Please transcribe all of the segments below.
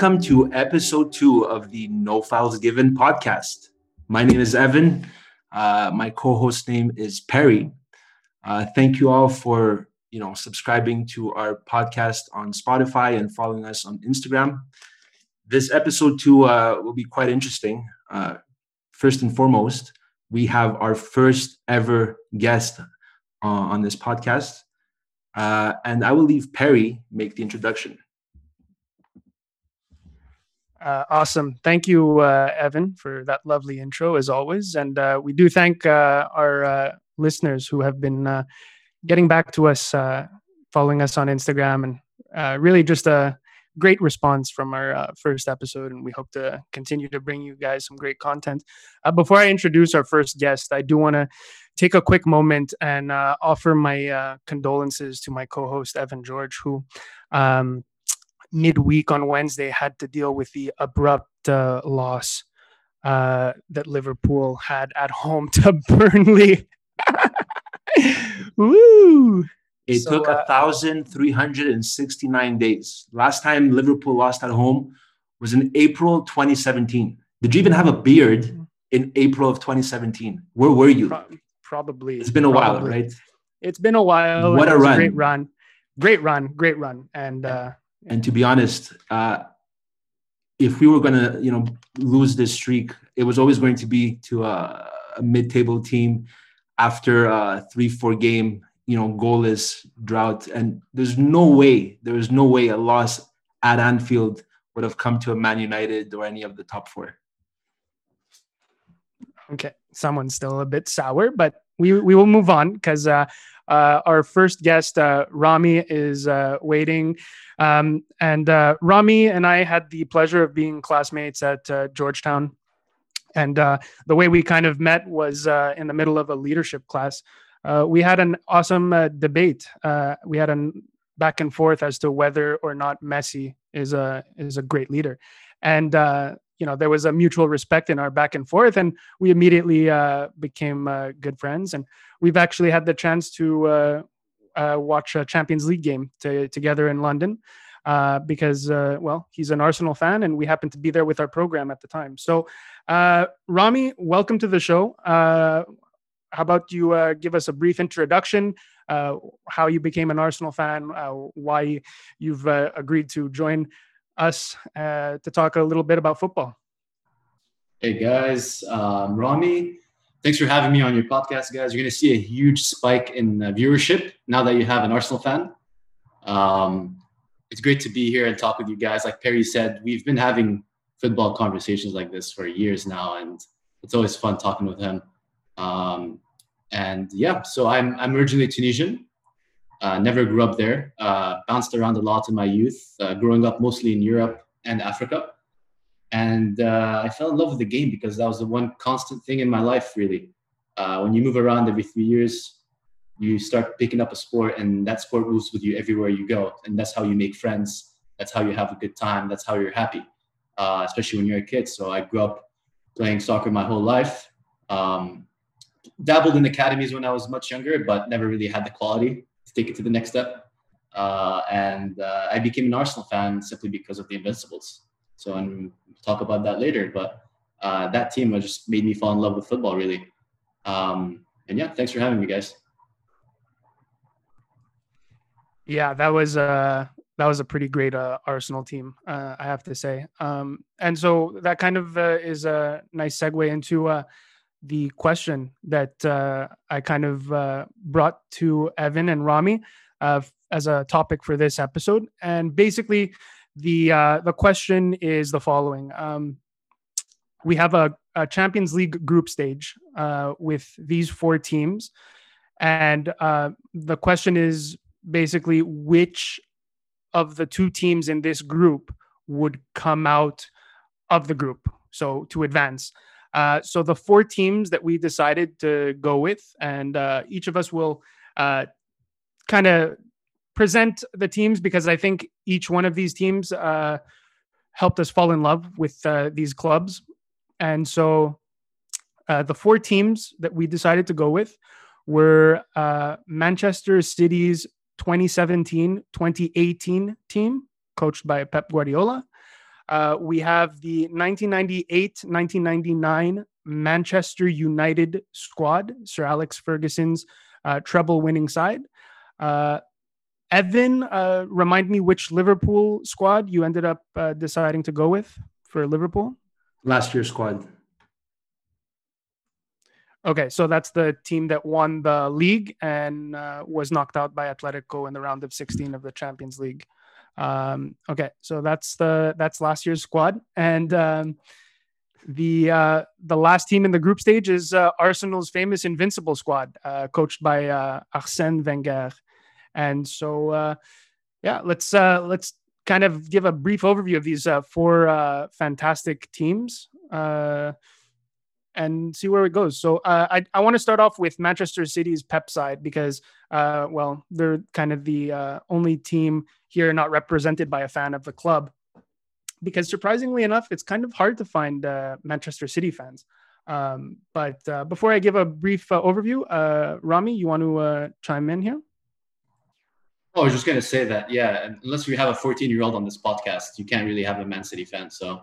Welcome to episode two of the No Files Given podcast. My name is Evan. Uh, my co-host name is Perry. Uh, thank you all for you know subscribing to our podcast on Spotify and following us on Instagram. This episode two uh, will be quite interesting. Uh, first and foremost, we have our first ever guest uh, on this podcast, uh, and I will leave Perry make the introduction. Uh, awesome. Thank you, uh, Evan, for that lovely intro, as always. And uh, we do thank uh, our uh, listeners who have been uh, getting back to us, following us on Instagram, and really just a great response from our first episode. And we hope to continue to bring you guys some great content. before I introduce our first guest, I do want to take a quick moment and offer my condolences to my co host, Evan George, who. Um, midweek on Wednesday had to deal with the abrupt uh, loss uh, that Liverpool had at home to Burnley. Woo! It so, took uh, 1,369 days. Last time Liverpool lost at home was in April 2017. Did you even have a beard in April of 2017? Where were you? Pro- probably. It's been a probably. while, right? It's been a while. What a run. Great run. Great run. Great run. And uh, and to be honest, uh, if we were going to, you know, lose this streak, it was always going to be to a, a mid-table team after a three, four game, you know, goalless drought. And there's no way, there is no way a loss at Anfield would have come to a Man United or any of the top four. Okay, someone's still a bit sour, but we we will move on because uh, uh, our first guest, uh, Rami, is uh, waiting. Um, and uh, Rami and I had the pleasure of being classmates at uh, Georgetown. And uh, the way we kind of met was in the middle of a leadership class. we had an awesome debate. we had a back and forth as to whether or not Messi is a is a great leader. And you know there was a mutual respect in our back and forth and we immediately uh, became uh, good friends. And we've actually had the chance to uh, uh watch a champions league game to, together in london uh, because well he's an arsenal fan and we happened to be there with our program at the time. So rami welcome to the show. How about you give us a brief introduction how you became an arsenal fan why you've agreed to join us uh, to talk a little bit about football. Hey guys, um, Rami, thanks for having me on your podcast, guys. You're going to see a huge spike in uh, viewership now that you have an Arsenal fan. Um, it's great to be here and talk with you guys. Like Perry said, we've been having football conversations like this for years now, and it's always fun talking with him. Um, and yeah, so I'm I'm originally Tunisian. Uh, never grew up there. Uh, bounced around a lot in my youth, uh, growing up mostly in Europe and Africa. And uh, I fell in love with the game because that was the one constant thing in my life, really. Uh, when you move around every three years, you start picking up a sport, and that sport moves with you everywhere you go. And that's how you make friends. That's how you have a good time. That's how you're happy, especially when you're a kid. So I grew up playing soccer my whole life. Um, dabbled in academies when I was much younger, but never really had the quality to take it to the next step. Uh, and uh, I became an Arsenal fan simply because of the Invincibles. So I'm talk about that later. But uh, that team just made me fall in love with football, really. Um, and yeah, thanks for having me, guys. Yeah, that was a that was a pretty great uh, Arsenal team, uh, I have to say. Um, and so that kind of uh, is a nice segue into uh, the question that uh, I kind of uh, brought to Evan and Rami uh, as a topic for this episode. And basically, the uh, the question is the following: um, We have a, a, Champions League group stage uh, with these four teams, and uh, the question is basically which of the two teams in this group would come out of the group, so to advance. Uh, so the four teams that we decided to go with, and uh, each of us will uh, kind of present the teams because I think each one of these teams uh, helped us fall in love with uh, these clubs. And so uh, the four teams that we decided to go with were Manchester City's 2017 2018 team, coached by Pep Guardiola. Uh, we have the 1998 1999 Manchester United squad, Sir Alex Ferguson's uh, treble winning side. Uh, Evan, uh, remind me which Liverpool squad you ended up uh, deciding to go with for Liverpool? Last year's squad. Okay, so that's the team that won the league and uh, was knocked out by Atletico in the round of 16 of the Champions League. Um, okay, so that's the that's last year's squad, and um, the uh, the last team in the group stage is uh, Arsenal's famous Invincible squad, uh, coached by uh, Arsène Wenger. And so, uh, yeah, let's uh, let's kind of give a brief overview of these four fantastic teams uh, and see where it goes. So uh, I, I want to start off with Manchester City's Pep side because, uh, well, they're kind of the uh, only team here not represented by a fan of the club. Because surprisingly enough, it's kind of hard to find uh, Manchester City fans. Um, but uh, before I give a brief uh, overview, Rami, you want to chime in here? Oh, I was just gonna say that, yeah. Unless we have a 14 year old on this podcast, you can't really have a Man City fan. So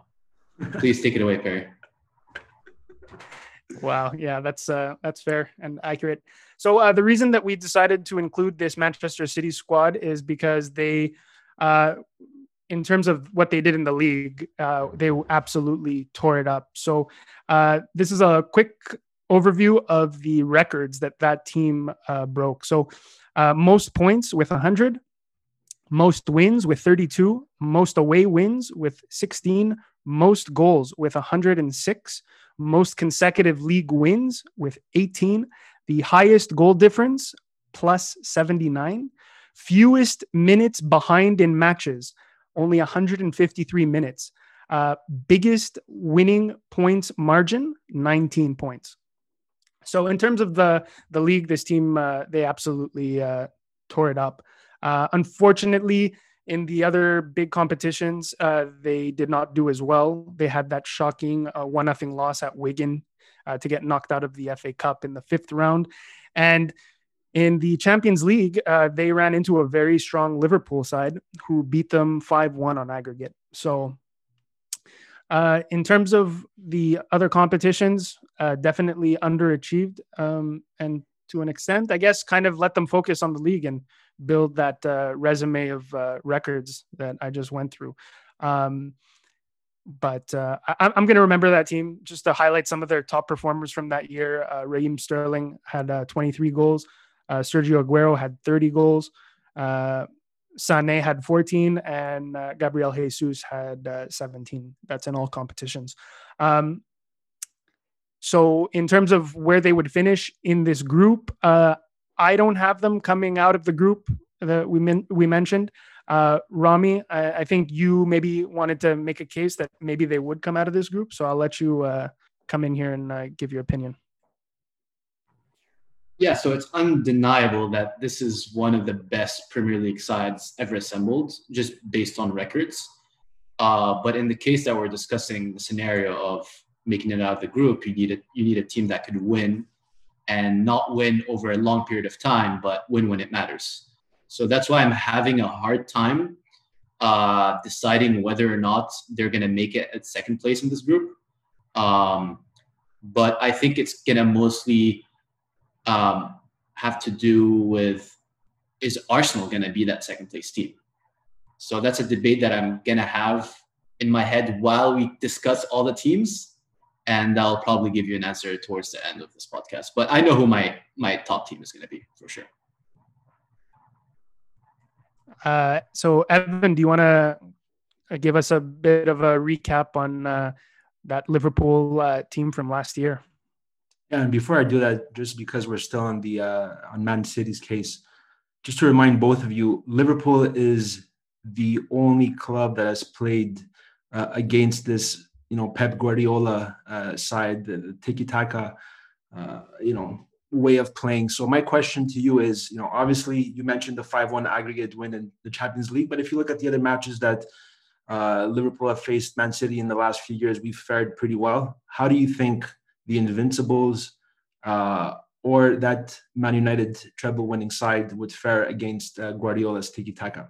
please take it away, Perry. Wow, yeah, that's uh, that's fair and accurate. So uh, the reason that we decided to include this Manchester City squad is because they, uh, in terms of what they did in the league, uh, they absolutely tore it up. So uh, this is a quick overview of the records that that team uh, broke. So uh, most points with 100, most wins with 32, most away wins with 16, most goals with 106, most consecutive league wins with 18, the highest goal difference plus 79, fewest minutes behind in matches, only 153 minutes. Uh, biggest winning points margin, 19 points. So in terms of the the league, this team uh, they absolutely uh, tore it up. Uh, unfortunately, in the other big competitions, uh, they did not do as well. They had that shocking uh, one nothing loss at Wigan uh, to get knocked out of the FA Cup in the fifth round, and in the Champions League, they ran into a very strong Liverpool side who beat them five one on aggregate. So uh, in terms of the other competitions, uh, definitely underachieved, um, and to an extent, I guess, kind of let them focus on the league and build that uh, resume of uh, records that I just went through. Um, but uh, I, am going to remember that team just to highlight some of their top performers from that year. Uh, Raheem Sterling had 23 goals. Sergio Aguero had 30 goals. Sané had 14 and uh, Gabriel Jesus had uh, 17. That's in all competitions. Um, so, in terms of where they would finish in this group, uh, I don't have them coming out of the group that we men- we mentioned. Uh, Rami, I-, I, think you maybe wanted to make a case that maybe they would come out of this group. So I'll let you uh, come in here and uh, give your opinion. Yeah, so it's undeniable that this is one of the best Premier League sides ever assembled, just based on records. Uh, but in the case that we're discussing, the scenario of making it out of the group, you need a, you need a team that could win, and not win over a long period of time, but win when it matters. So that's why I'm having a hard time uh, deciding whether or not they're going to make it at second place in this group. Um, but I think it's going to mostly um, have to do with is Arsenal going to be that second place team? So that's a debate that I'm going to have in my head while we discuss all the teams. And I'll probably give you an answer towards the end of this podcast. But I know who my my top team is going to be for sure. Uh, so Evan, do you want to give us a bit of a recap on uh, that Liverpool uh, team from last year? Yeah, and before I do that, just because we're still on the uh, on Man City's case, just to remind both of you, Liverpool is the only club that has played uh, against this, you know, Pep Guardiola uh, side, the tiki taka, uh, you know, way of playing. So my question to you is, you know, obviously you mentioned the five-one aggregate win in the Champions League, but if you look at the other matches that uh, Liverpool have faced Man City in the last few years, we've fared pretty well. How do you think? the Invincibles, uh, or that Man United treble winning side would fare against uh, Guardiola's tiki taka?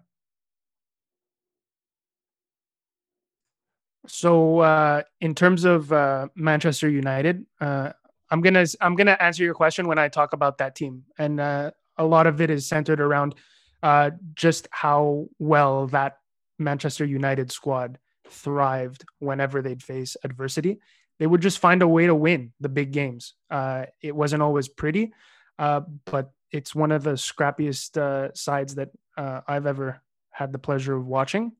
So, uh, in terms of uh, Manchester United, uh, I'm gonna I'm gonna answer your question when I talk about that team, and uh, a lot of it is centered around uh, just how well that Manchester United squad thrived whenever they'd face adversity. They would just find a way to win the big games. Uh, it wasn't always pretty, but it's one of the scrappiest sides that I've ever had the pleasure of watching.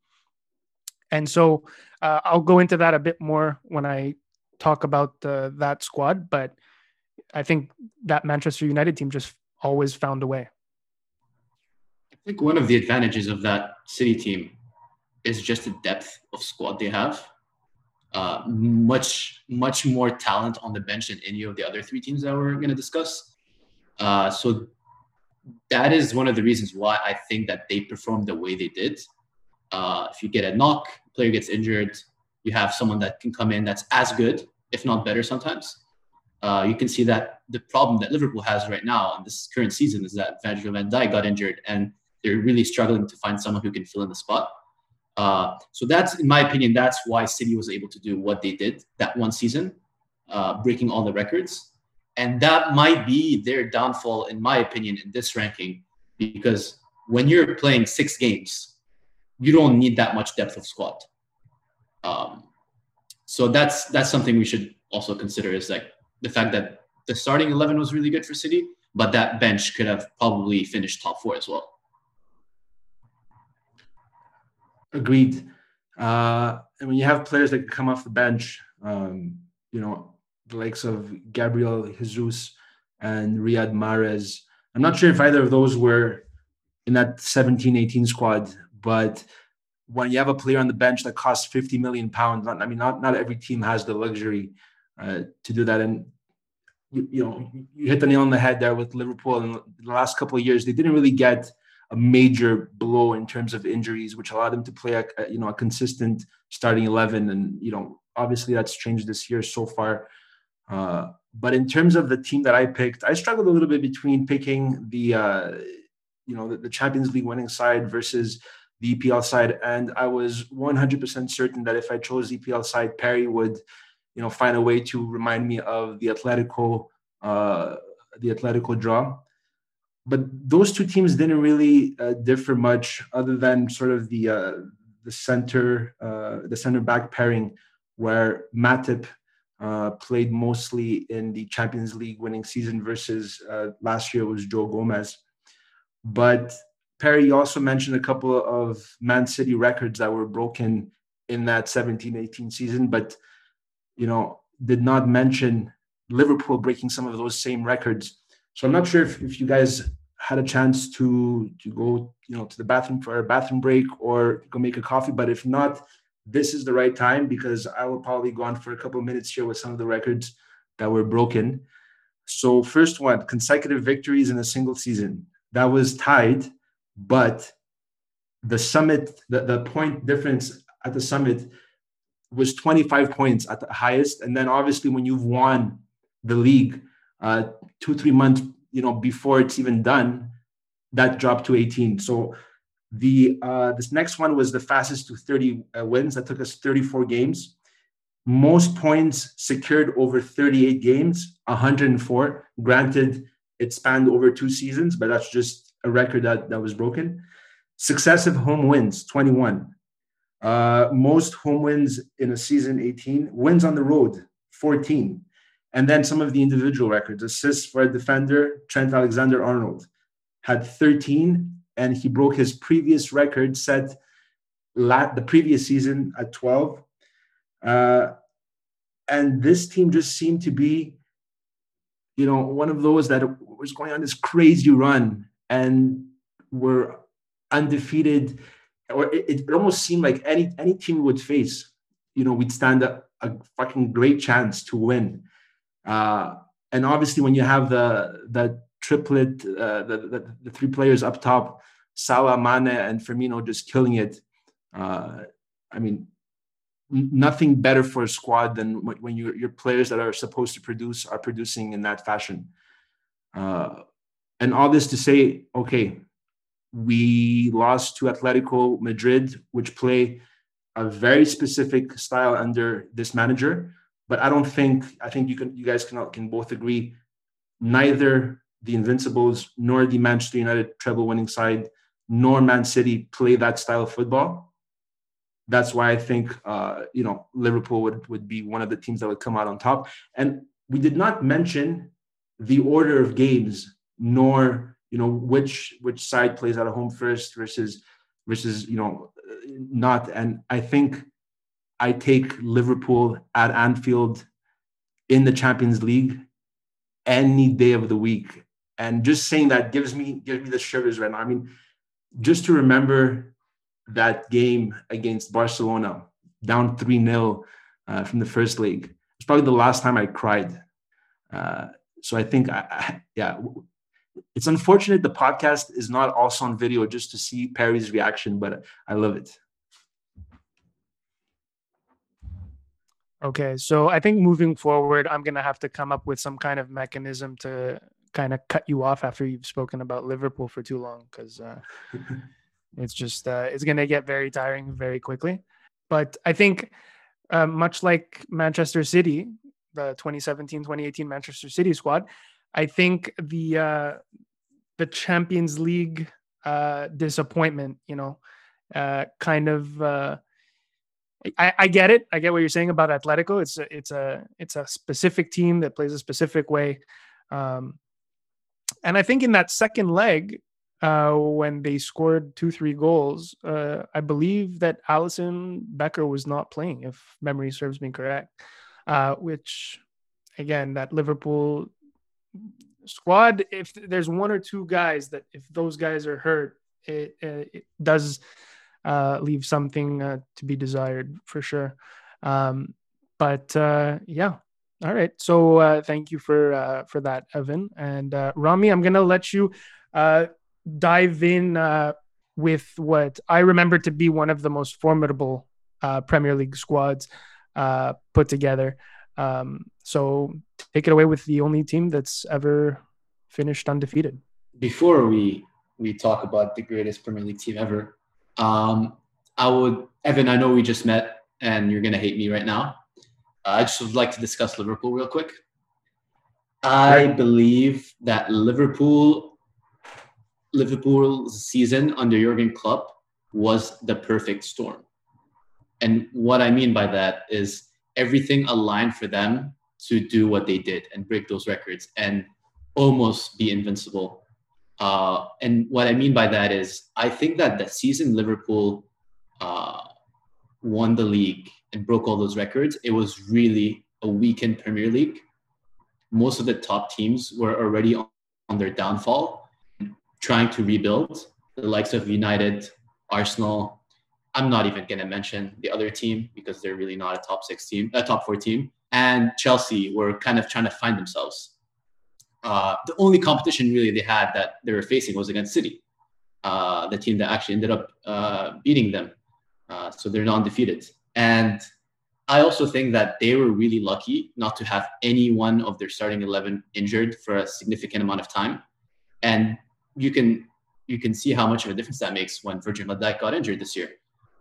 And so uh, I'll go into that a bit more when I talk about that squad. But I think that Manchester United team just always found a way. I think one of the advantages of that City team is just the depth of squad they have. Uh, much much more talent on the bench than any of the other three teams that we're going to discuss. Uh, so that is one of the reasons why I think that they performed the way they did. Uh, if you get a knock, player gets injured, you have someone that can come in that's as good, if not better, sometimes. Uh, you can see that the problem that Liverpool has right now in this current season is that Virgil van Dijk got injured and they're really struggling to find someone who can fill in the spot. Uh, so that's, in my opinion, that's why City was able to do what they did that one season, uh, breaking all the records. And that might be their downfall, in my opinion, in this ranking, because when you're playing six games, you don't need that much depth of squad. Um, so that's that's something we should also consider is like the fact that the starting eleven was really good for City, but that bench could have probably finished top four as well. Agreed. Uh, and when you have players that come off the bench, um, you know, the likes of Gabriel Jesus and Riyad Mahrez, I'm not sure if either of those were in that 17 18 squad, but when you have a player on the bench that costs 50 million pounds, not, I mean, not, not every team has the luxury uh, to do that. And, you, you know, you hit the nail on the head there with Liverpool in the last couple of years. They didn't really get a major blow in terms of injuries, which allowed them to play a, you know a consistent starting eleven. And you know, obviously that's changed this year so far. Uh, but in terms of the team that I picked, I struggled a little bit between picking the uh, you know the, the Champions League winning side versus the EPL side, and I was 100% certain that if I chose EPL side, Perry would you know find a way to remind me of the Atletico uh, the Atletico draw but those two teams didn't really uh, differ much, other than sort of the uh, the center uh, the center back pairing, where Matip uh, played mostly in the Champions League winning season versus uh, last year was Joe Gomez. But Perry you also mentioned a couple of Man City records that were broken in that 17-18 season, but you know did not mention Liverpool breaking some of those same records. So I'm not sure if, if you guys had a chance to to go you know to the bathroom for a bathroom break or go make a coffee but if not this is the right time because i will probably go on for a couple of minutes here with some of the records that were broken so first one consecutive victories in a single season that was tied but the summit the, the point difference at the summit was 25 points at the highest. And then obviously when you've won the league uh, two three months you know before it's even done that dropped to 18 so the uh this next one was the fastest to 30 uh, wins. That took us 34 games. Most points secured over 38 games 104 granted it spanned over two seasons but that's just a record that that was broken. Successive home wins 21 uh most home wins in a season 18 wins on the road 14 and then some of the individual records. Assists for a defender, Trent Alexander Arnold had 13, and he broke his previous record set lat- the previous season at 12. Uh, and this team just seemed to be, you know, one of those that was going on this crazy run and were undefeated. Or it, it almost seemed like any any team would face, you know, we'd stand a, a fucking great chance to win. Uh, and obviously, when you have the the triplet, uh, the, the, the three players up top, Salah, Mane, and Firmino just killing it. Uh, I mean, nothing better for a squad than when your your players that are supposed to produce are producing in that fashion. And all this to say, okay, we lost to Atletico Madrid, which play a very specific style under this manager. But I don't think I think you can you guys can can both agree neither the Invincibles nor the Manchester United treble winning side nor Man City play that style of football. That's why I think uh, you know Liverpool would would be one of the teams that would come out on top. And we did not mention the order of games, nor you know which which side plays at home first versus versus you know not. And I think I take Liverpool at Anfield in the Champions League any day of the week. And just saying that gives me gives me the shivers right now. I mean, just to remember that game against Barcelona, down 3 0 uh, from the first leg. It's probably the last time I cried. Uh, so I think, I, I, yeah, it's unfortunate the podcast is not also on video just to see Perry's reaction, but I love it. Okay, so I think moving forward, I'm gonna have to come up with some kind of mechanism to kind of cut you off after you've spoken about Liverpool for too long, because uh, it's just uh, it's gonna get very tiring very quickly. But I think, uh, much like Manchester City, the 2017-2018 Manchester City squad, I think the uh, the Champions League uh, disappointment, you know, uh, kind of uh, I, I get it. I get what you're saying about Atletico. It's a, it's a it's a specific team that plays a specific way, um, and I think in that second leg, uh, when they scored two three goals, uh, I believe that Alisson Becker was not playing, if memory serves me correct. Uh, which, again, that Liverpool squad, if there's one or two guys that if those guys are hurt, it, it does uh, leave something uh, to be desired for sure. Um, but uh, yeah, all right. So uh, thank you for uh, for that, Evan and uh, Rami. I'm gonna let you uh, dive in uh, with what I remember to be one of the most formidable uh, Premier League squads uh, put together. Um, so take it away with the only team that's ever finished undefeated. Before we we talk about the greatest Premier League team ever, um, I would, Evan, I know we just met and you're going to hate me right now. Uh, I just would like to discuss Liverpool real quick. I believe that Liverpool, Liverpool's season under Jurgen Klopp was the perfect storm. And what I mean by that is everything aligned for them to do what they did and break those records and almost be invincible uh, and what I mean by that is, I think that the season Liverpool uh, won the league and broke all those records, it was really a weekend Premier League. Most of the top teams were already on, on their downfall, trying to rebuild. The likes of United, Arsenal. I'm not even going to mention the other team because they're really not a top six team, a top four team. And Chelsea were kind of trying to find themselves uh, the only competition really they had that they were facing was against City, uh, the team that actually ended up uh, beating them. Uh, so they're non defeated. And I also think that they were really lucky not to have any one of their starting 11 injured for a significant amount of time. And you can you can see how much of a difference that makes when Virgil van Dijk got injured this year.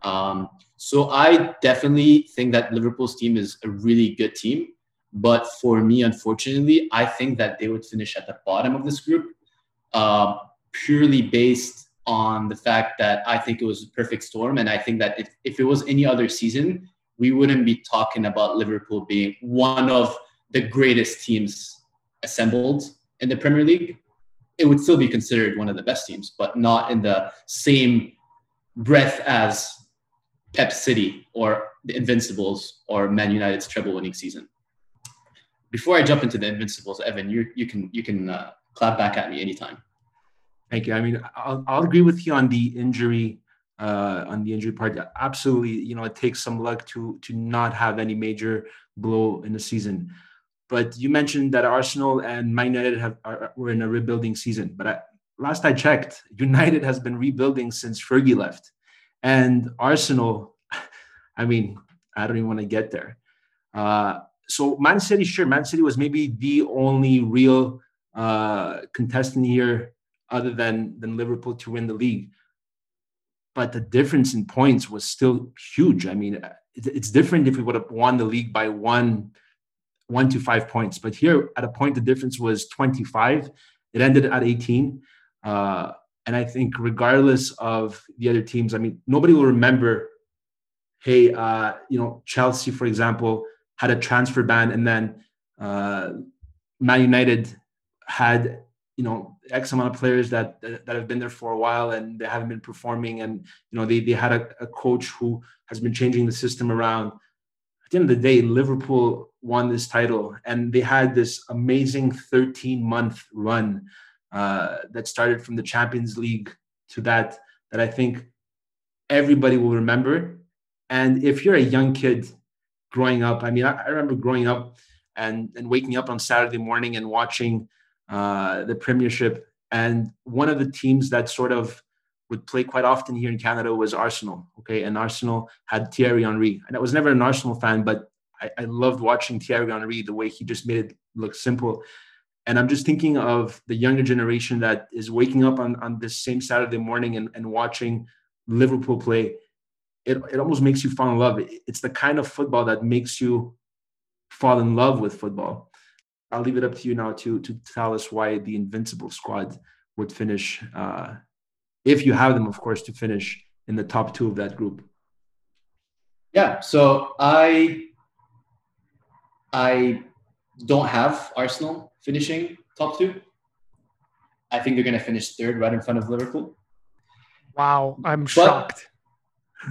Um, so I definitely think that Liverpool's team is a really good team. But for me, unfortunately, I think that they would finish at the bottom of this group, uh, purely based on the fact that I think it was a perfect storm. And I think that if, if it was any other season, we wouldn't be talking about Liverpool being one of the greatest teams assembled in the Premier League. It would still be considered one of the best teams, but not in the same breath as Pep City or the Invincibles or Man United's treble winning season before I jump into the Invincibles, Evan, you you can you can uh, clap back at me anytime. Thank you. I mean, I'll, I'll agree with you on the injury uh, on the injury part. Absolutely, you know, it takes some luck to to not have any major blow in the season. But you mentioned that Arsenal and Man United have are, were in a rebuilding season. But I, last I checked, United has been rebuilding since Fergie left, and Arsenal. I mean, I don't even want to get there. Uh, so Man City, sure, Man City was maybe the only real uh, contestant here, other than than Liverpool, to win the league. but the difference in points was still huge. I mean, it's different if we would have won the league by one, one to five points. But here, at a point, the difference was 25. It ended at 18. Uh, and I think, regardless of the other teams, I mean, nobody will remember, hey, uh, you know, Chelsea, for example, had a transfer ban, and then uh, Man United had you know x amount of players that that have been there for a while and they haven't been performing and you know they, they had a, a coach who has been changing the system around. At the end of the day liverpool won this title and they had this amazing 13 month run uh, that started from the champions league to that that i think everybody will remember and if you're a young kid growing up i mean i, I remember growing up and and waking up on saturday morning and watching uh, the Premiership. And one of the teams that sort of would play quite often here in Canada was Arsenal. Okay, and Arsenal had Thierry Henry, and I was never an Arsenal fan, but I, I loved watching Thierry Henry the way he just made it look simple. And I'm just thinking of the younger generation that is waking up on, on this same Saturday morning and, and watching Liverpool play. It, it almost makes you fall in love. It's the kind of football that makes you fall in love with football. I'll leave it up to you now to to tell us why the Invincible squad would finish, uh, if you have them, of course, to finish in the top two of that group. Yeah, so I I don't have Arsenal finishing top two. I think they're going to finish third, right in front of Liverpool. Wow, I'm but, shocked.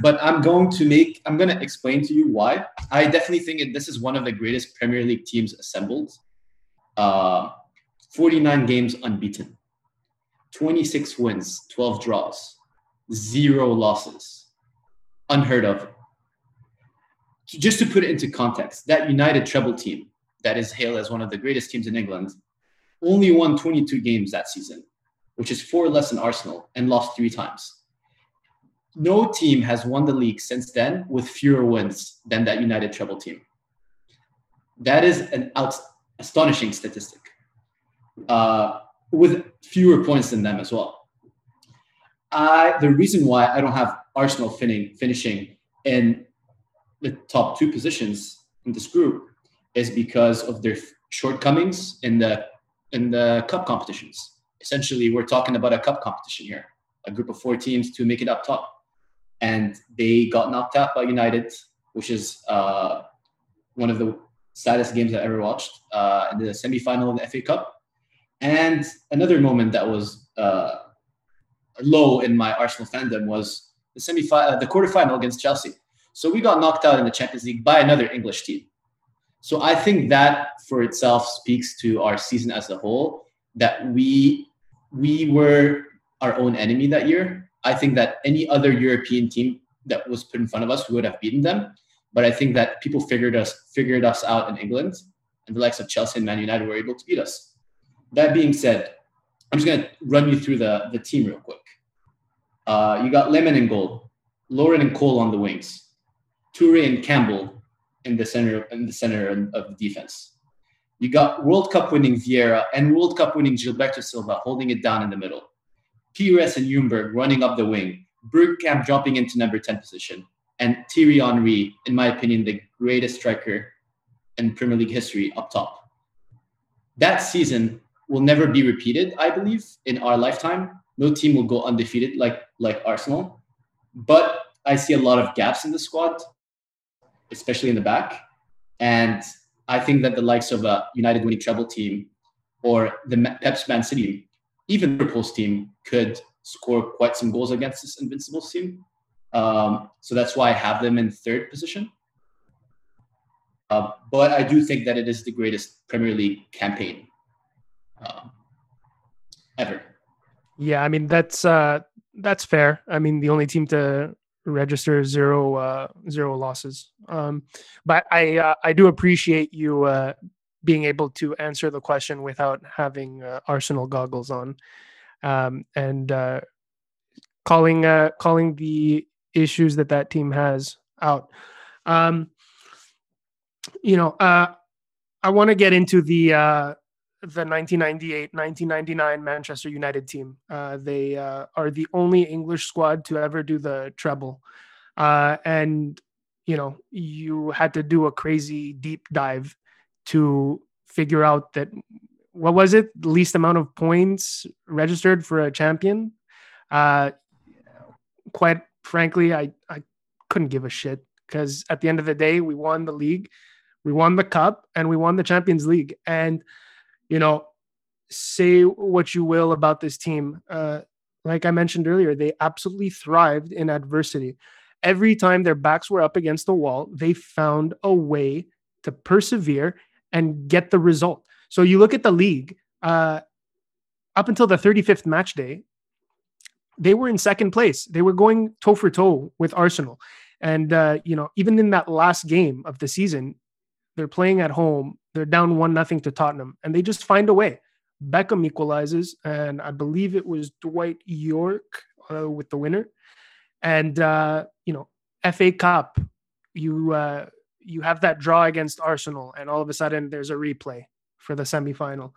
But I'm going to make. I'm going to explain to you why. I definitely think that this is one of the greatest Premier League teams assembled uh, 49 games unbeaten, 26 wins, 12 draws, zero losses. Unheard of. Just to put it into context, that United treble team that is hailed as one of the greatest teams in England only won 22 games that season, which is four less than Arsenal, and lost three times. No team has won the league since then with fewer wins than that United treble team. That is an out, astonishing statistic uh, with fewer points than them as well. I, the reason why I don't have Arsenal finning, finishing in the top two positions in this group is because of their shortcomings in the in the cup competitions. Essentially, we're talking about a cup competition here, a group of four teams to make it up top, and they got knocked out by United, which is uh, one of the saddest games I ever watched uh, in the semifinal of the FA Cup. And another moment that was uh, low in my Arsenal fandom was the semi uh, the quarterfinal against Chelsea. So we got knocked out in the Champions League by another English team. So I think that for itself speaks to our season as a whole that we we were our own enemy that year. I think that any other European team that was put in front of us, we would have beaten them. But I think that people figured us figured us out in England, and the likes of Chelsea and Man United were able to beat us. That being said, I'm just going to run you through the, the team real quick. Uh, you got Lehmann and goal, Lauren and Cole on the wings, Toure and Campbell in the center in the center of the defense. You got World Cup winning Vieira and World Cup winning Gilberto Silva holding it down in the middle. Pires and Ljungberg running up the wing. Bergkamp jumping into number 10 position and Thierry Henry, in my opinion, the greatest striker in Premier League history up top. That season will never be repeated, I believe, in our lifetime. No team will go undefeated like like Arsenal, but I see a lot of gaps in the squad, especially in the back, and I think that the likes of a United winning treble team or the Pep's Man City, even Liverpool's team, could score quite some goals against this Invincibles team. Um, so that's why I have them in third position. Uh, but I do think that it is the greatest Premier League campaign uh, ever. Yeah, I mean that's uh, that's fair. I mean the only team to register zero uh, zero losses. Um, but I uh, I do appreciate you uh, being able to answer the question without having uh, Arsenal goggles on, um, and uh, calling uh, calling the issues that that team has out. Um, you know, I want to get into the the 1998 1999 Manchester United team. Uh, they uh, are the only English squad to ever do the treble. Uh, and, you know, you had to do a crazy deep dive to figure out that what was it? The least amount of points registered for a champion. Uh, quite frankly, I, I couldn't give a shit because at the end of the day, we won the league, we won the cup, and we won the Champions League. And you know, say what you will about this team. Uh, like I mentioned earlier, they absolutely thrived in adversity. Every time their backs were up against the wall, they found a way to persevere and get the result. So you look at the league, uh, up until the 35th match day, they were in second place. They were going toe for toe with Arsenal. And, uh, you know, even in that last game of the season, they're playing at home. They're down one nothing to Tottenham, and they just find a way. Beckham equalizes, and I believe it was Dwight Yorke uh, with the winner. And uh, you know, FA Cup, you uh, you have that draw against Arsenal, and all of a sudden there's a replay for the semifinal,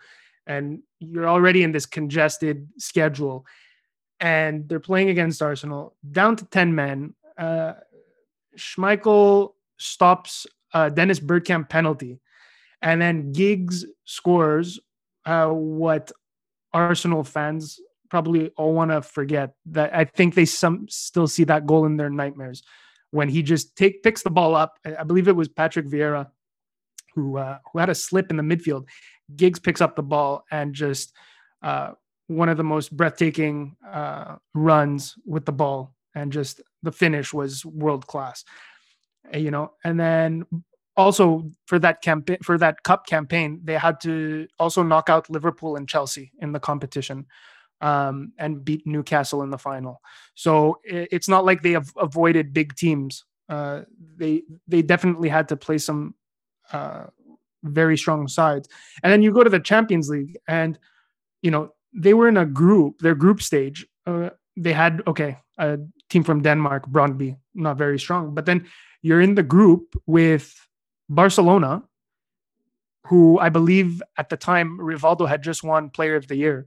and you're already in this congested schedule, and they're playing against Arsenal down to ten men. Uh, Schmeichel stops uh, Dennis Bergkamp penalty, and then Giggs scores uh, what Arsenal fans probably all want to forget. That I think they some still see that goal in their nightmares when he just take picks the ball up. I believe it was Patrick Vieira who uh, who had a slip in the midfield. Giggs picks up the ball and just uh, one of the most breathtaking uh, runs with the ball, and just the finish was world class. You know, and then also for that campaign for that cup campaign they had to also knock out liverpool and chelsea in the competition um, and beat newcastle in the final. So it's not like they have avoided big teams. Uh, they they definitely had to play some uh, very strong sides. And then you go to the champions league and you know they were in a group their group stage uh, they had okay a team from denmark brondby not very strong but then you're in the group with Barcelona, who I believe at the time Rivaldo had just won Player of the Year,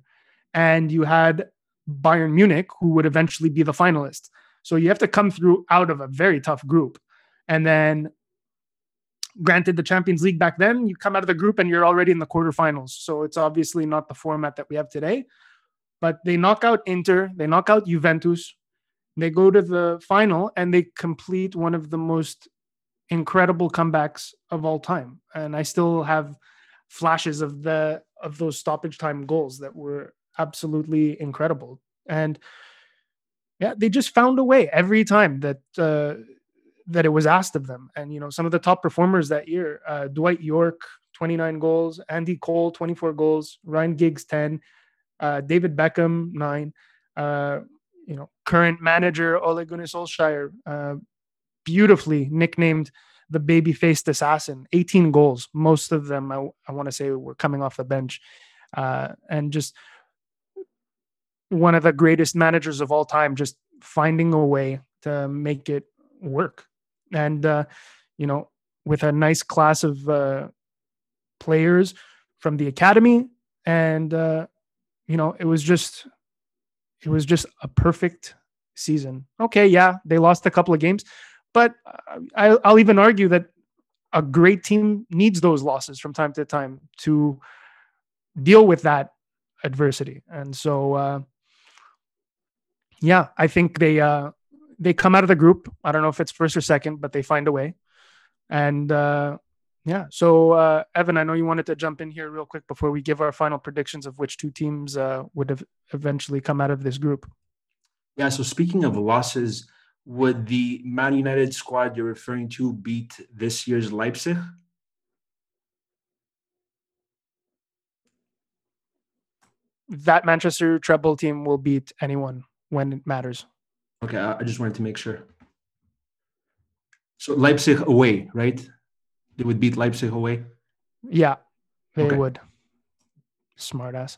and you had Bayern Munich, who would eventually be the finalists. So you have to come through out of a very tough group. And then, granted, the Champions League back then, you come out of the group and you're already in the quarterfinals. So it's obviously not the format that we have today. But they knock out Inter, they knock out Juventus, they go to the final, and they complete one of the most incredible comebacks of all time. And i still have flashes of the of those stoppage time goals that were absolutely incredible. And yeah they just found a way every time that uh that it was asked of them. And you know some of the top performers that year uh dwight Yorke, 29 goals andy cole 24 goals ryan giggs 10 uh david beckham 9 uh you know current manager Ole Gunnar Solskjaer uh, beautifully nicknamed the baby faced assassin. 18 goals most of them i, I want to say were coming off the bench. Uh, and just one of the greatest managers of all time just finding a way to make it work. And uh, you know with a nice class of uh, players from the academy and uh, you know it was just it was just a perfect season okay yeah they lost a couple of games but I, I'll even argue that a great team needs those losses from time to time to deal with that adversity. And so, uh, yeah, I think they uh, they come out of the group. I don't know if it's first or second, but they find a way. And uh, yeah, so uh, Evan, I know you wanted to jump in here real quick before we give our final predictions of which two teams uh, would have eventually come out of this group. Yeah. So speaking of losses, would the Man United squad you're referring to beat this year's Leipzig? That Manchester treble team will beat anyone when it matters. Okay, I just wanted to make sure. So Leipzig away, right? They would beat Leipzig away. Yeah, they okay. would. Smartass.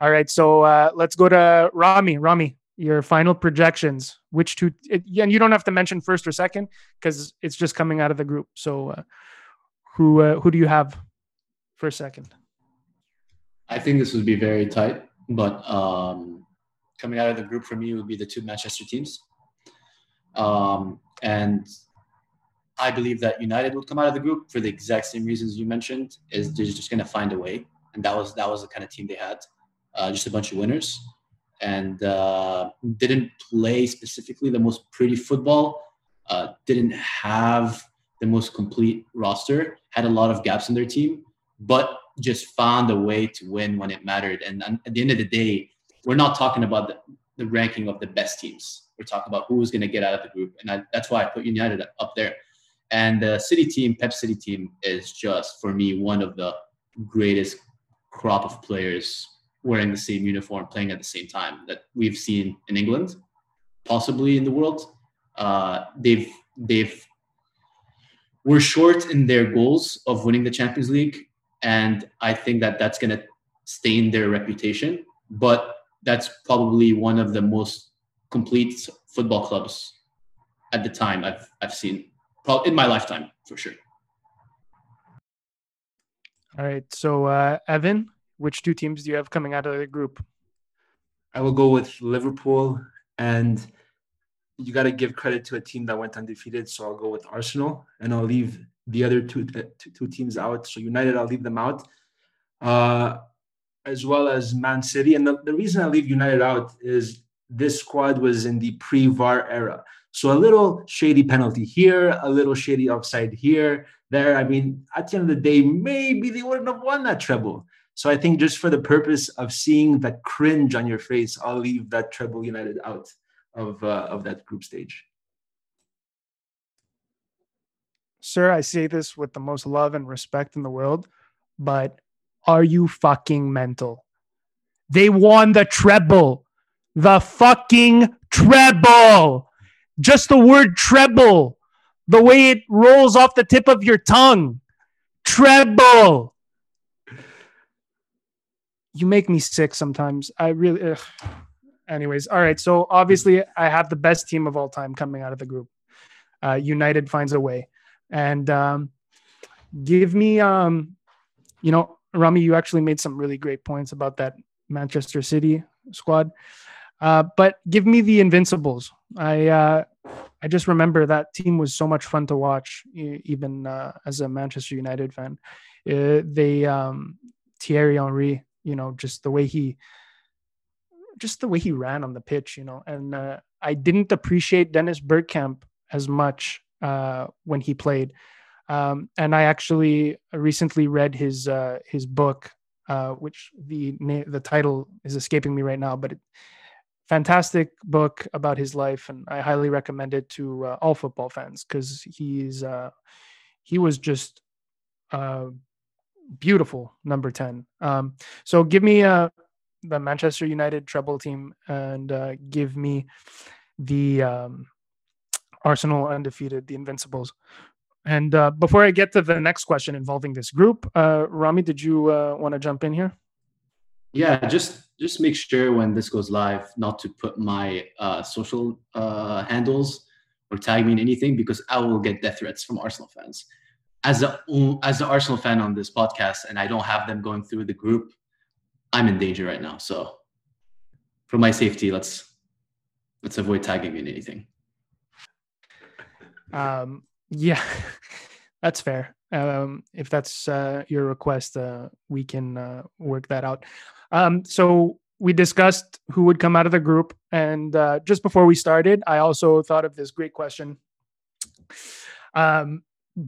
All right, so uh, let's go to Rami. Rami, your final projections which two it, and you don't have to mention first or second because it's just coming out of the group so uh, who uh, who do you have for a second I think this would be very tight, but um, coming out of the group for me would be the two Manchester teams. Um, and I believe that United would come out of the group for the exact same reasons you mentioned. Is they're just going to find a way, and that was that was the kind of team they had, uh, just a bunch of winners, and uh, didn't play specifically the most pretty football. Uh, didn't have the most complete roster. Had a lot of gaps in their team, but just found a way to win when it mattered. And at the end of the day, we're not talking about the, the ranking of the best teams. We're talking about who's going to get out of the group, and I, that's why I put United up there. And the City team, Pep City team, is just for me one of the greatest crop of players wearing the same uniform, playing at the same time that we've seen in England, possibly in the world. Uh, they've they've were short in their goals of winning the Champions League, and I think that that's going to stain their reputation. But that's probably one of the most complete football clubs at the time I've I've seen in my lifetime for sure. All right. So, uh, Evan, which two teams do you have coming out of the group? I will go with Liverpool, and you got to give credit to a team that went undefeated. So I'll go with Arsenal, and I'll leave the other two uh, two, two teams out. So United, I'll leave them out, uh, as well as Man City. And the, the reason I leave United out is this squad was in the pre-VAR era. So a little shady penalty here, a little shady offside here, there. I mean, at the end of the day, maybe they wouldn't have won that treble. So I think just for the purpose of seeing that cringe on your face, I'll leave that treble United out of uh, of that group stage. Sir, I say this with the most love and respect in the world, but are you fucking mental? They won the treble. The fucking treble. Just the word treble, the way it rolls off the tip of your tongue. Treble. You make me sick sometimes. I really. Ugh. Anyways, all right. So obviously, I have the best team of all time coming out of the group. Uh, United finds a way, and um, give me, um, you know, Rami, you actually made some really great points about that Manchester City squad. Uh, but give me the Invincibles. I uh, I just remember that team was so much fun to watch, even uh, as a Manchester United fan. Uh, they um, Thierry Henry, you know, just the way he, just the way he ran on the pitch, you know, and uh, I didn't appreciate Dennis Bergkamp as much when he played. Um, and I actually recently read his his book, which the the title is escaping me right now, but it, fantastic book about his life, and I highly recommend it to uh, all football fans because he's uh, he was just uh, beautiful number ten. Um, so give me uh, the Manchester United treble team and uh, give me the um, Arsenal undefeated, the Invincibles. And uh, before I get to the next question involving this group, uh, Rami, did you uh, want to jump in here? Yeah, just just make sure when this goes live not to put my uh, social uh, handles or tag me in anything because I will get death threats from Arsenal fans. As a as an Arsenal fan on this podcast, and I don't have them going through the group, I'm in danger right now. So, for my safety, let's let's avoid tagging me in anything. Um. Yeah, that's fair. Um, if that's uh, your request, uh, we can uh, work that out. Um, so we discussed who would come out of the group. And uh, just before we started, I also thought of this great question. Um,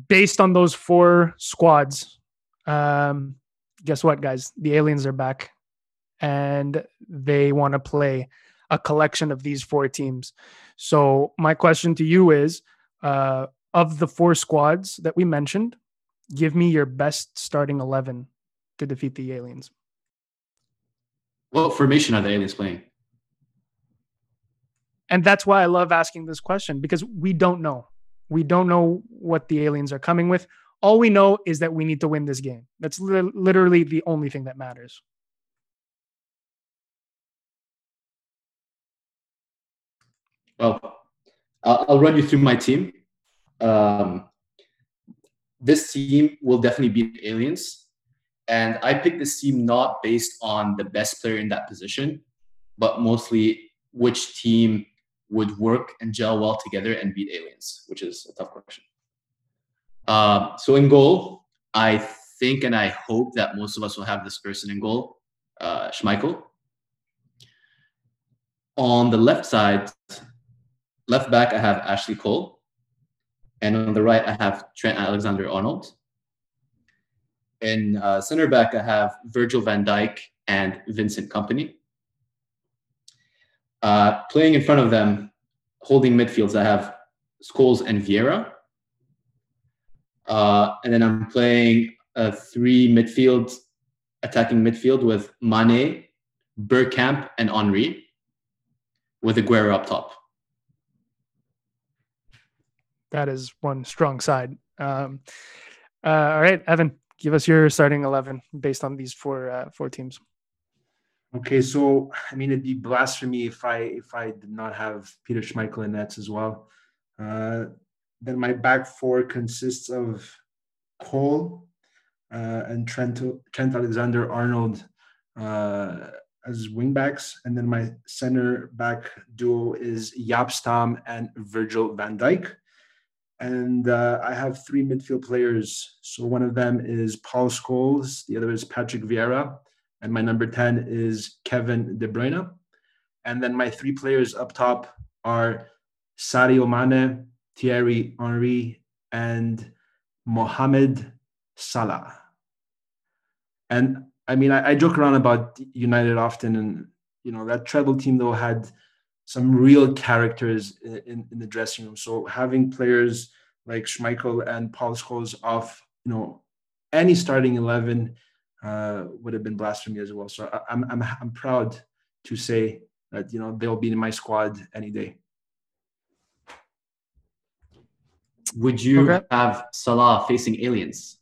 based on those four squads, um, guess what, guys? The aliens are back and they want to play a collection of these four teams. So, my question to you is uh, of the four squads that we mentioned, give me your best starting 11 to defeat the aliens. What formation are the aliens playing? And that's why I love asking this question because we don't know. We don't know what the aliens are coming with. All we know is that we need to win this game. That's li- literally the only thing that matters. Well, I'll run you through my team. Um, this team will definitely beat aliens And I picked this team not based on the best player in that position, but mostly which team would work and gel well together and beat aliens, which is a tough question. Uh, so in goal, I think and I hope that most of us will have this person in goal, uh, Schmeichel. On the left side, left back, I have Ashley Cole. And on the right, I have Trent Alexander Arnold. In uh, center back, I have Virgil van Dijk and Vincent Kompany. Uh, playing in front of them, holding midfields, I have Scholes and Vieira. Uh, and then I'm playing a three midfield, attacking midfield with Mane, Bergkamp, and Henry, with Aguero up top. That is one strong side. Um, uh, all right, Evan, give us your starting eleven based on these four uh, four teams. Okay, so I mean, it'd be blasphemy if I if I did not have Peter Schmeichel in nets as well. Uh, then my back four consists of Cole uh, and Trent Trent Alexander Arnold uh, as wingbacks, and then my center back duo is Jaap Stam and Virgil van Dijk. And uh, I have three midfield players. So one of them is Paul Scholes, the other is Patrick Vieira, and my number 10 is Kevin De Bruyne. And then my three players up top are Sadio Mane, Thierry Henry, and Mohamed Salah. And I mean, I, I, joke around about United often, and you know that treble team though had some real characters in, in, in the dressing room. So having players like Schmeichel and Paul Scholes off, you know, any starting eleven uh, would have been blasphemy as well. So I, I'm I'm I'm proud to say that you know they'll be in my squad any day. Would you okay. have Salah facing aliens?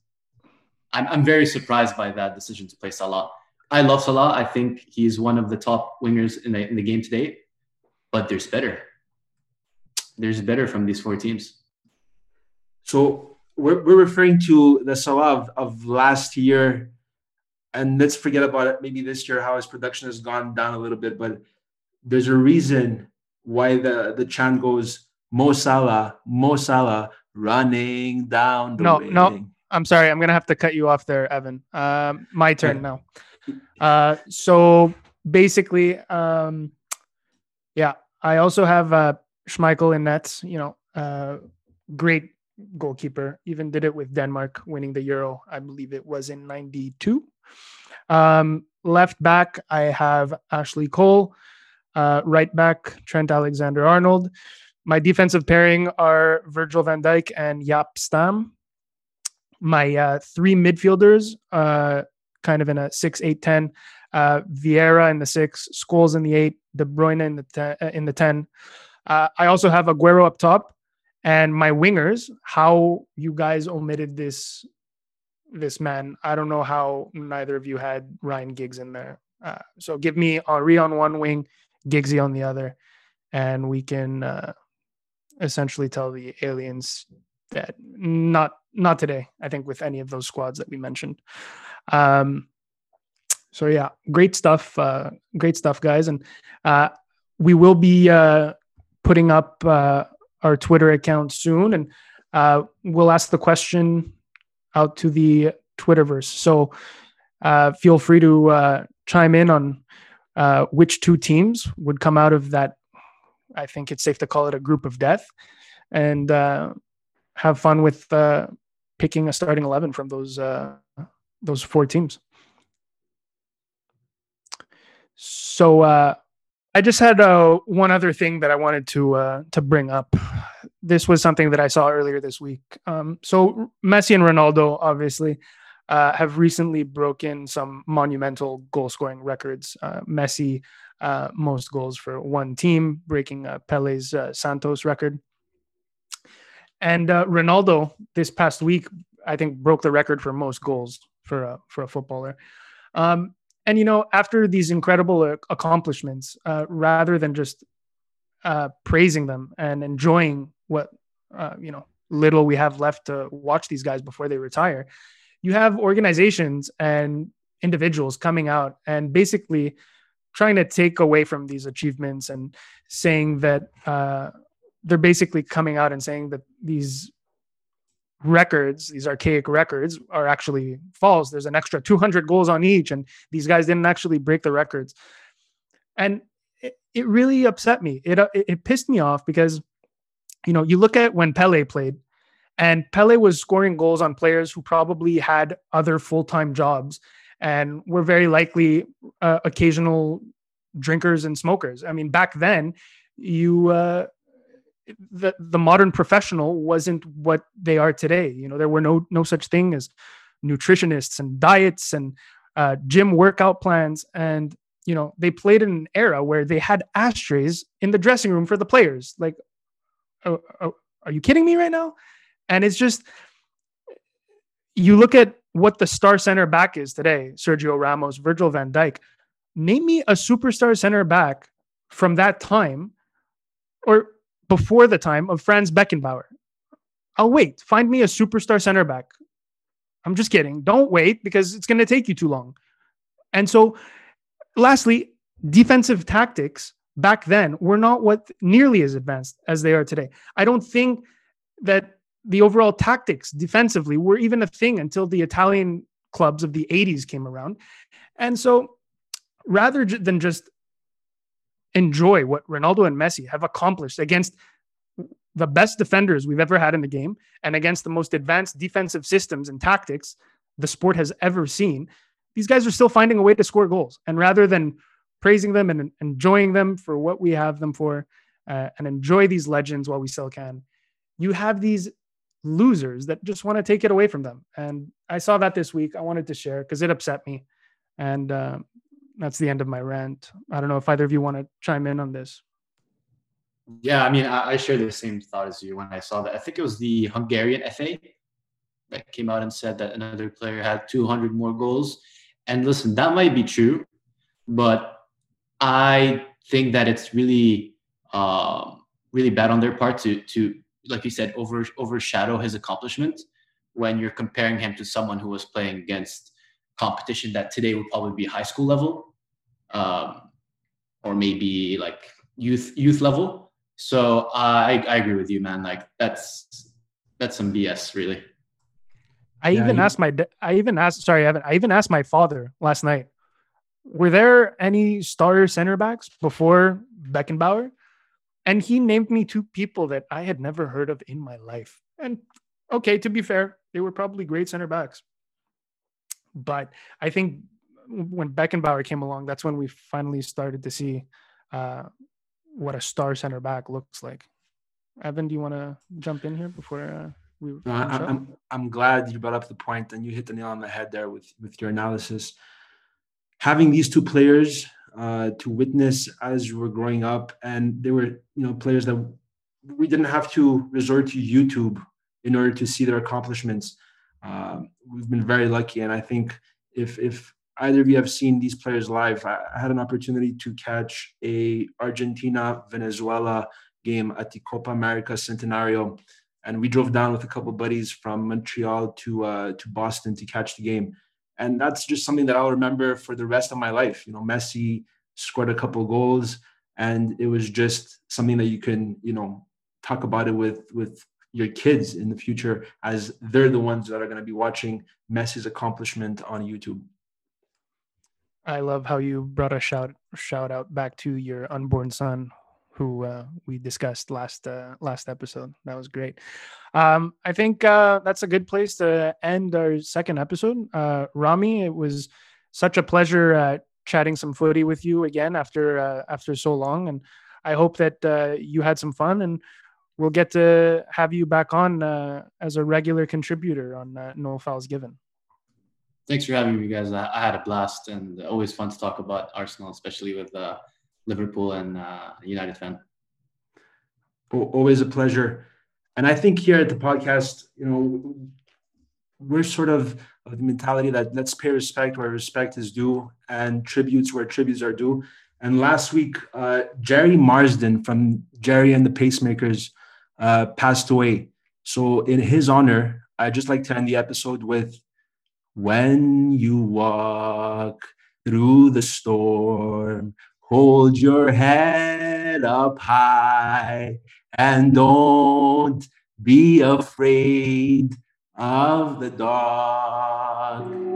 I'm, I'm very surprised by that decision to play Salah. I love Salah. I think he's one of the top wingers in the in the game today, but there's better. There's better from these four teams. So we're, we're referring to the Salah of, of last year, and let's forget about it. Maybe this year how his production has gone down a little bit, but there's a reason why the the chant goes Mo Salah, Mo Salah running down the no, wing. No, I'm sorry. I'm going to have to cut you off there, Evan. Um, my turn now. Uh, so basically, um, yeah, I also have uh, Schmeichel in nets, you know, uh, great goalkeeper, even did it with Denmark winning the Euro. I believe it was in 92. Um, left back, I have Ashley Cole. Uh, right back, Trent Alexander Arnold. My defensive pairing are Virgil van Dijk and Jaap Stam. My uh, three midfielders, uh, kind of in a 6 8 10. Uh, Vieira in the six, Scholes in the eight, De Bruyne in the ten, uh, in the 10. Uh, I also have Aguero up top. And my wingers, how you guys omitted this this man. I don't know how neither of you had Ryan Giggs in there. Uh, so give me Henry on one wing, Giggsy on the other, and we can uh, essentially tell the aliens that not not today. I think with any of those squads that we mentioned. Um, so yeah, great stuff. Uh, great stuff, guys, and uh, we will be uh, putting up uh, our Twitter account soon, and uh, we'll ask the question out to the Twitterverse. So uh, feel free to chime in on which two teams would come out of that. I think it's safe to call it a group of death and have fun with picking a starting eleven from those those four teams. So uh, I just had uh, one other thing that I wanted to uh, to bring up. This was something that I saw earlier this week. Um, so Messi and Ronaldo, obviously, uh, have recently broken some monumental goal scoring records. Uh, Messi, uh, most goals for one team, breaking Pele's Santos record. And Ronaldo this past week, I think, broke the record for most goals for a for a footballer. Um, and you know, after these incredible uh, accomplishments, uh, rather than just uh, praising them and enjoying what uh, you know little we have left to watch these guys before they retire, you have organizations and individuals coming out and basically trying to take away from these achievements and saying that uh, they're basically coming out and saying that these records, these archaic records, are actually false. There's an extra 200 goals on each, and these guys didn't actually break the records. And it, it really upset me. It, it it pissed me off because, you know, you look at when Pele played, and Pele was scoring goals on players who probably had other full time jobs and were very likely uh, occasional drinkers and smokers. I mean, back then, you uh, the the modern professional wasn't what they are today. You know, there were no no such thing as nutritionists and diets and uh, gym workout plans, and you know they played in an era where they had ashtrays in the dressing room for the players. Like, oh, oh, are you kidding me right now? And it's just you look at what the star center back is today: Sergio Ramos, Virgil Van Dijk. Name me a superstar center back from that time, or before the time of Franz Beckenbauer. I'll wait. Find me a superstar center back. I'm just kidding. Don't wait because it's going to take you too long. And so, lastly, defensive tactics back then were not what nearly as advanced as they are today. I don't think that the overall tactics defensively were even a thing until the Italian clubs of the 80s came around. And so, rather than just enjoy what Ronaldo and Messi have accomplished against the best defenders we've ever had in the game and against the most advanced defensive systems and tactics the sport has ever seen. These guys are still finding a way to score goals. And rather than praising them and enjoying them for what we have them for uh, and enjoy these legends while we still can, you have these losers that just want to take it away from them. And I saw that this week. I wanted to share because it upset me. And uh, that's the end of my rant. I don't know if either of you want to chime in on this. Yeah, I mean, I, I share the same thought as you when I saw that. I think it was the Hungarian FA that came out and said that another player had 200 more goals. And listen, that might be true, but I think that it's really, uh, really bad on their part to, to like you said, over overshadow his accomplishment when you're comparing him to someone who was playing against competition that today would probably be high school level um, or maybe like youth youth level. So uh, I, I agree with you man. Like that's that's some bs really. I yeah, even asked my i even asked sorry evan i even asked my father last night were there any starter center backs before beckenbauer? And he named me two people that i had never heard of in my life. And okay to be fair they were probably great center backs but I think when Beckenbauer came along, that's when we finally started to see uh, what a star center back looks like. Evan, do you want to jump in here before uh, we? No, I, I'm I'm glad you brought up the point and you hit the nail on the head there with with your analysis. Having these two players uh, to witness as we were growing up, and they were you know players that we didn't have to resort to YouTube in order to see their accomplishments. Um, we've been very lucky, and I think if if either of you have seen these players live, I, I had an opportunity to catch a Argentina Venezuela game at the Copa America Centenario, and we drove down with a couple buddies from Montreal to uh, to Boston to catch the game, and that's just something that I'll remember for the rest of my life. You know, Messi scored a couple goals, and it was just something that you can you know talk about it with with your kids in the future as they're the ones that are going to be watching Messi's accomplishment on YouTube. I love how you brought a shout shout out back to your unborn son, who uh, we discussed last uh, last episode. That was great. Um, I think uh, that's a good place to end our second episode. Uh, Rami, it was such a pleasure uh, chatting some footy with you again after uh, after so long, and I hope that uh, you had some fun and we'll get to have you back on uh, as a regular contributor on uh, No Fouls Given. Thanks for having me, guys. I, I, had a blast and always fun to talk about Arsenal, especially with uh, Liverpool and uh, United fan. Always a pleasure. And I think here at the podcast, you know, we're sort of of the mentality that let's pay respect where respect is due and tributes where tributes are due. And last week, uh, Gerry Marsden from Gerry and the Pacemakers uh, passed away. So, in his honor, I'd just like to end the episode with When you walk through the storm, hold your head up high and don't be afraid of the dark.